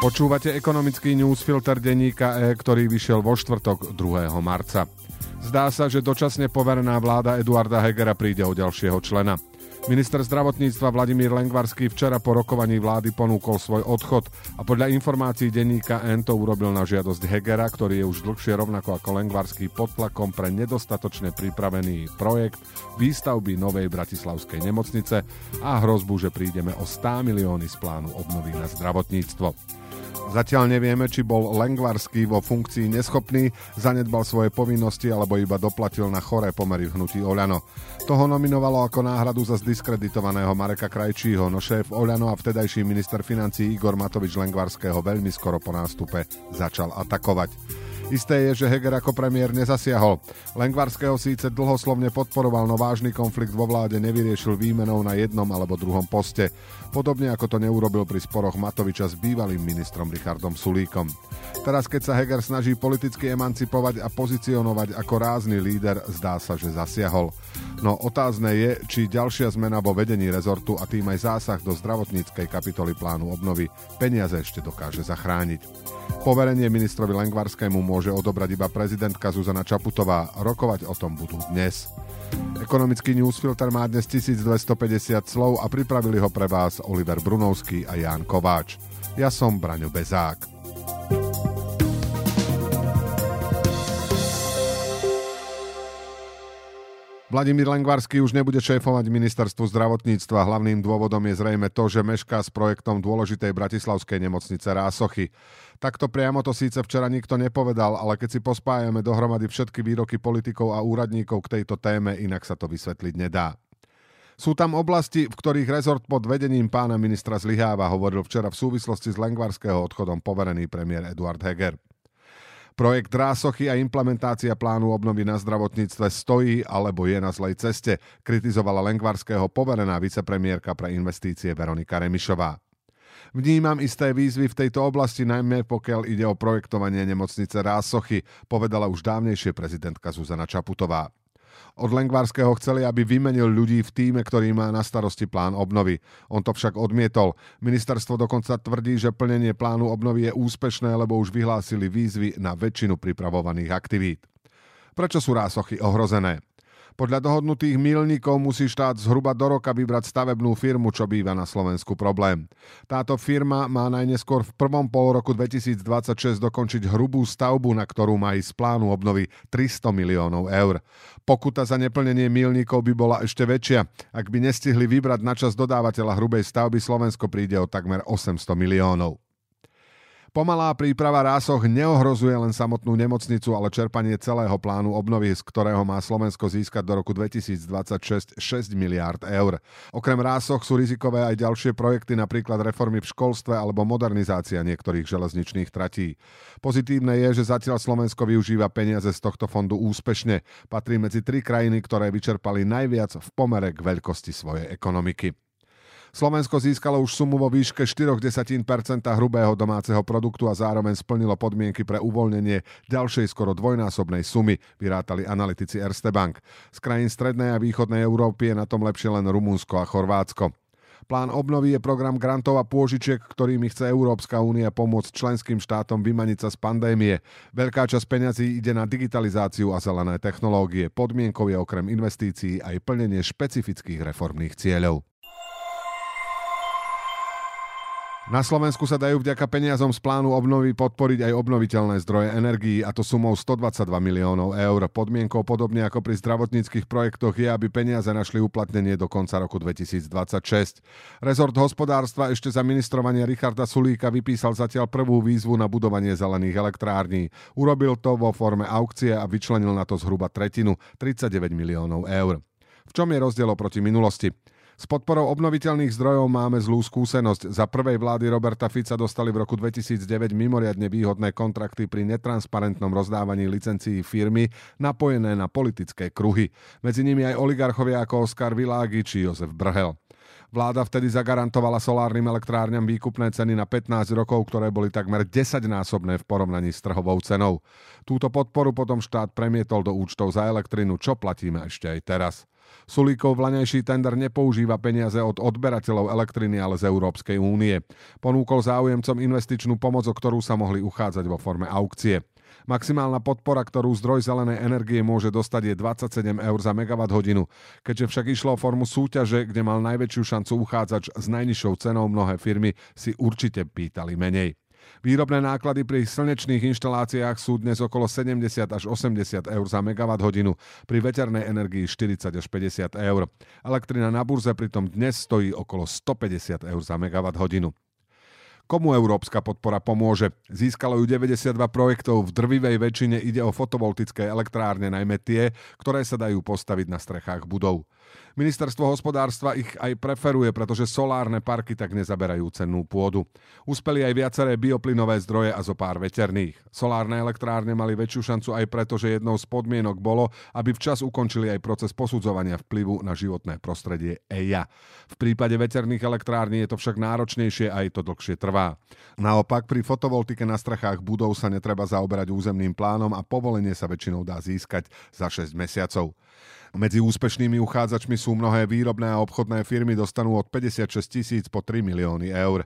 Počúvate ekonomický newsfilter denníka E, ktorý vyšiel vo štvrtok 2. marca. Zdá sa, že dočasne poverená vláda Eduarda Hegera príde o ďalšieho člena. Minister zdravotníctva Vladimír Lengvarský včera po rokovaní vlády ponúkol svoj odchod a podľa informácií denníka N to urobil na žiadosť Hegera, ktorý je už dlhšie rovnako ako Lengvarský pod tlakom pre nedostatočne pripravený projekt výstavby novej bratislavskej nemocnice a hrozbu, že prídeme o 100 milióny z plánu obnovy na zdravotníctvo. Zatiaľ nevieme, či bol Lengvarský vo funkcii neschopný, zanedbal svoje povinnosti alebo iba doplatil na choré pomery v hnutí Oľano. Toho nominovalo ako náhradu za zdiskreditovaného Mareka Krajčího, no šéf Oľano a vtedajší minister financí Igor Matovič Lengvarského veľmi skoro po nástupe začal atakovať. Isté je, že Heger ako premiér nezasiahol. Lengvarského síce dlhoslovne podporoval, no vážny konflikt vo vláde nevyriešil výmenou na jednom alebo druhom poste. Podobne ako to neurobil pri sporoch Matoviča s bývalým ministrom Richardom Sulíkom. Teraz, keď sa Heger snaží politicky emancipovať a pozicionovať ako rázny líder, zdá sa, že zasiahol. No otázne je, či ďalšia zmena vo vedení rezortu a tým aj zásah do zdravotníckej kapitoly plánu obnovy peniaze ešte dokáže zachrániť. Poverenie ministrovi Lengvarskému môže odobrať iba prezidentka Zuzana Čaputová. Rokovať o tom budú dnes. Ekonomický newsfilter má dnes 1250 slov a pripravili ho pre vás Oliver Brunovský a Ján Kováč. Ja som Braňo Bezák. Vladimír Lengvarský už nebude šéfovať ministerstvu zdravotníctva. Hlavným dôvodom je zrejme to, že mešká s projektom dôležitej bratislavskej nemocnice Rásochy. Takto priamo to síce včera nikto nepovedal, ale keď si pospájame dohromady všetky výroky politikov a úradníkov k tejto téme, inak sa to vysvetliť nedá. Sú tam oblasti, v ktorých rezort pod vedením pána ministra zlyháva, hovoril včera v súvislosti s Lengvarského odchodom poverený premiér Eduard Heger. Projekt Rásochy a implementácia plánu obnovy na zdravotníctve stojí alebo je na zlej ceste, kritizovala Lengvarského poverená vicepremiérka pre investície Veronika Remišová. Vnímam isté výzvy v tejto oblasti, najmä pokiaľ ide o projektovanie nemocnice Rásochy, povedala už dávnejšie prezidentka Zuzana Čaputová. Od Lengvarského chceli, aby vymenil ľudí v týme, ktorý má na starosti plán obnovy. On to však odmietol. Ministerstvo dokonca tvrdí, že plnenie plánu obnovy je úspešné, lebo už vyhlásili výzvy na väčšinu pripravovaných aktivít. Prečo sú rásochy ohrozené? Podľa dohodnutých milníkov musí štát zhruba do roka vybrať stavebnú firmu, čo býva na Slovensku problém. Táto firma má najneskôr v prvom pol roku 2026 dokončiť hrubú stavbu, na ktorú má ísť z plánu obnovy 300 miliónov eur. Pokuta za neplnenie milníkov by bola ešte väčšia. Ak by nestihli vybrať na čas dodávateľa hrubej stavby, Slovensko príde o takmer 800 miliónov. Pomalá príprava rásoch neohrozuje len samotnú nemocnicu, ale čerpanie celého plánu obnovy, z ktorého má Slovensko získať do roku 2026 6 miliárd eur. Okrem rásoch sú rizikové aj ďalšie projekty, napríklad reformy v školstve alebo modernizácia niektorých železničných tratí. Pozitívne je, že zatiaľ Slovensko využíva peniaze z tohto fondu úspešne. Patrí medzi tri krajiny, ktoré vyčerpali najviac v pomere k veľkosti svojej ekonomiky. Slovensko získalo už sumu vo výške 4% hrubého domáceho produktu a zároveň splnilo podmienky pre uvoľnenie ďalšej skoro dvojnásobnej sumy, vyrátali analytici Erste Bank. Z krajín strednej a východnej Európy je na tom lepšie len Rumunsko a Chorvátsko. Plán obnovy je program grantov a pôžičiek, ktorými chce Európska únia pomôcť členským štátom vymaniť sa z pandémie. Veľká časť peňazí ide na digitalizáciu a zelené technológie. Podmienkou je okrem investícií aj plnenie špecifických reformných cieľov. Na Slovensku sa dajú vďaka peniazom z plánu obnovy podporiť aj obnoviteľné zdroje energií a to sumou 122 miliónov eur. Podmienkou podobne ako pri zdravotníckých projektoch je, aby peniaze našli uplatnenie do konca roku 2026. Rezort hospodárstva ešte za ministrovania Richarda Sulíka vypísal zatiaľ prvú výzvu na budovanie zelených elektrární. Urobil to vo forme aukcie a vyčlenil na to zhruba tretinu, 39 miliónov eur. V čom je rozdiel oproti minulosti? S podporou obnoviteľných zdrojov máme zlú skúsenosť. Za prvej vlády Roberta Fica dostali v roku 2009 mimoriadne výhodné kontrakty pri netransparentnom rozdávaní licencií firmy napojené na politické kruhy. Medzi nimi aj oligarchovia ako Oskar Világi či Jozef Brhel. Vláda vtedy zagarantovala solárnym elektrárňam výkupné ceny na 15 rokov, ktoré boli takmer 10-násobné v porovnaní s trhovou cenou. Túto podporu potom štát premietol do účtov za elektrinu, čo platíme ešte aj teraz. Sulíkov vlaňajší tender nepoužíva peniaze od odberateľov elektriny, ale z Európskej únie. Ponúkol záujemcom investičnú pomoc, o ktorú sa mohli uchádzať vo forme aukcie. Maximálna podpora, ktorú zdroj zelenej energie môže dostať je 27 eur za megawatt hodinu. Keďže však išlo o formu súťaže, kde mal najväčšiu šancu uchádzač s najnižšou cenou, mnohé firmy si určite pýtali menej. Výrobné náklady pri slnečných inštaláciách sú dnes okolo 70 až 80 eur za megawatt hodinu, pri veternej energii 40 až 50 eur. Elektrina na burze pritom dnes stojí okolo 150 eur za megawatt hodinu. Komu európska podpora pomôže? Získalo ju 92 projektov, v drvivej väčšine ide o fotovoltické elektrárne, najmä tie, ktoré sa dajú postaviť na strechách budov. Ministerstvo hospodárstva ich aj preferuje, pretože solárne parky tak nezaberajú cennú pôdu. Uspeli aj viaceré bioplynové zdroje a zo pár veterných. Solárne elektrárne mali väčšiu šancu aj preto, že jednou z podmienok bolo, aby včas ukončili aj proces posudzovania vplyvu na životné prostredie EIA. V prípade veterných elektrární je to však náročnejšie a aj to dlhšie trvá. Naopak pri fotovoltike na strechách budov sa netreba zaoberať územným plánom a povolenie sa väčšinou dá získať za 6 mesiacov. Medzi úspešnými uchádzačmi sú mnohé výrobné a obchodné firmy, dostanú od 56 tisíc po 3 milióny eur.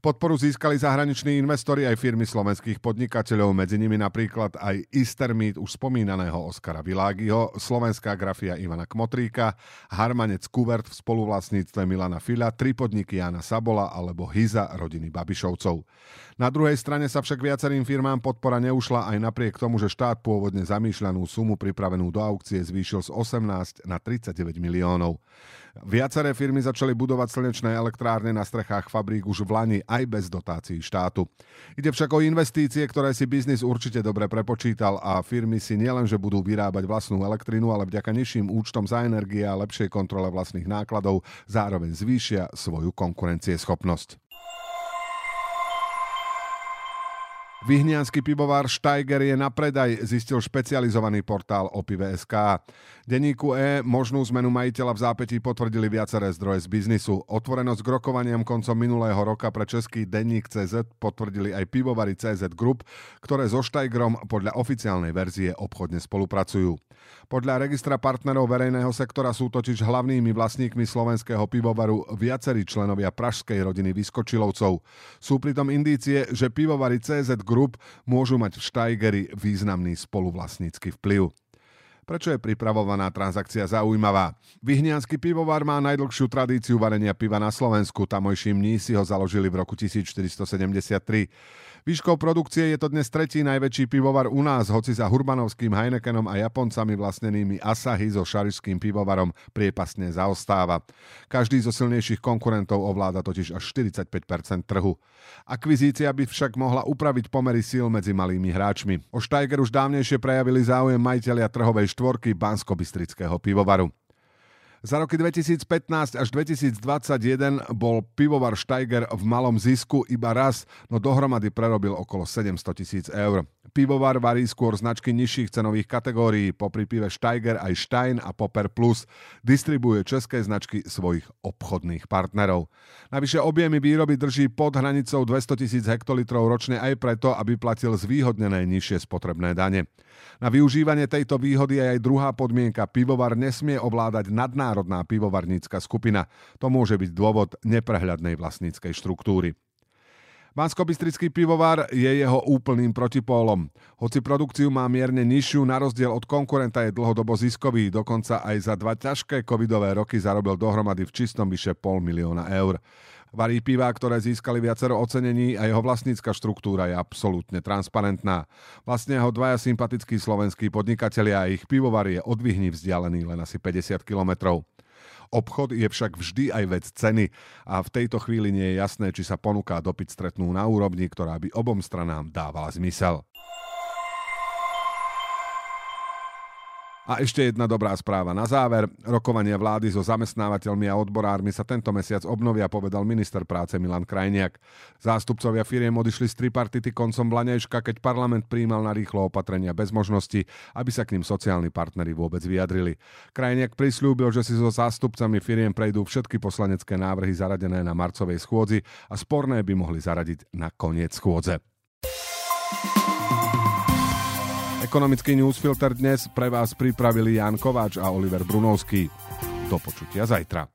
Podporu získali zahraniční investori aj firmy slovenských podnikateľov, medzi nimi napríklad aj Istermit už spomínaného Oskara Világiho, slovenská grafia Ivana Kmotríka, Harmanec Kuvert v spoluvlastníctve Milana Fila, tri podniky Jana Sabola alebo Hiza rodiny Babišovcov. Na druhej strane sa však viacerým firmám podpora neušla aj napriek tomu, že štát pôvodne zamýšľanú sumu pripravenú do aukcie zvýšil z 18 na 39 miliónov. Viaceré firmy začali budovať slnečné elektrárne na strechách fabrík už v Lani aj bez dotácií štátu. Ide však o investície, ktoré si biznis určite dobre prepočítal a firmy si nielenže budú vyrábať vlastnú elektrinu, ale vďaka nižším účtom za energie a lepšej kontrole vlastných nákladov zároveň zvýšia svoju konkurencieschopnosť. Vyhnianský pivovar Steiger je na predaj, zistil špecializovaný portál o pive.sk. Denníku E možnú zmenu majiteľa v zápätí potvrdili viaceré zdroje z biznisu. Otvorenosť k rokovaniam koncom minulého roka pre český denník CZ potvrdili aj pivovary CZ Group, ktoré so Steigerom podľa oficiálnej verzie obchodne spolupracujú. Podľa registra partnerov verejného sektora sú totiž hlavnými vlastníkmi slovenského pivovaru viacerí členovia pražskej rodiny Vyskočilovcov. Sú pritom indície, že pivovary CZ Group môžu mať v Steigeri významný spoluvlastnícky vplyv. Prečo je pripravovaná transakcia zaujímavá? Vyhniansky pivovar má najdlhšiu tradíciu varenia piva na Slovensku. Tamojší mní si ho založili v roku 1473. Výškou produkcie je to dnes tretí najväčší pivovar u nás, hoci za Hurbanovským Heinekenom a Japoncami vlastnenými Asahi so šarišským pivovarom priepasne zaostáva. Každý zo silnejších konkurentov ovláda totiž až 45% trhu. Akvizícia by však mohla upraviť pomery síl medzi malými hráčmi. O Steiger už dávnejšie prejavili záujem majiteľia trhovej štvorky Bansko-Bystrického pivovaru. Za roky 2015 až 2021 bol pivovar Steiger v malom zisku iba raz, no dohromady prerobil okolo 700 tisíc eur. Pivovar varí skôr značky nižších cenových kategórií, popri pive Steiger aj Stein a Popper Plus. Distribuje české značky svojich obchodných partnerov. Navyše objemy výroby drží pod hranicou 200 tisíc hektolitrov ročne aj preto, aby platil zvýhodnené nižšie spotrebné dane. Na využívanie tejto výhody je aj druhá podmienka. Pivovar nesmie ovládať nadnárodná pivovarnícka skupina. To môže byť dôvod neprehľadnej vlastníckej štruktúry. Bansko pivovar je jeho úplným protipólom. Hoci produkciu má mierne nižšiu, na rozdiel od konkurenta je dlhodobo ziskový, dokonca aj za dva ťažké covidové roky zarobil dohromady v čistom vyše pol milióna eur. Varí piva, ktoré získali viacero ocenení a jeho vlastnícka štruktúra je absolútne transparentná. Vlastne ho dvaja sympatickí slovenskí podnikatelia a ich pivovar je od Vyhni vzdialený len asi 50 kilometrov. Obchod je však vždy aj vec ceny a v tejto chvíli nie je jasné, či sa ponuka dopyt stretnú na úrovni, ktorá by obom stranám dávala zmysel. A ešte jedna dobrá správa na záver. Rokovania vlády so zamestnávateľmi a odborármi sa tento mesiac obnovia, povedal minister práce Milan Krajniak. Zástupcovia firiem odišli z tripartity koncom Blanejška, keď parlament príjmal na rýchlo opatrenia bez možnosti, aby sa k ním sociálni partnery vôbec vyjadrili. Krajniak prislúbil, že si so zástupcami firiem prejdú všetky poslanecké návrhy zaradené na marcovej schôdzi a sporné by mohli zaradiť na koniec schôdze. Ekonomický newsfilter dnes pre vás pripravili Jan Kováč a Oliver Brunovský. Do počutia zajtra.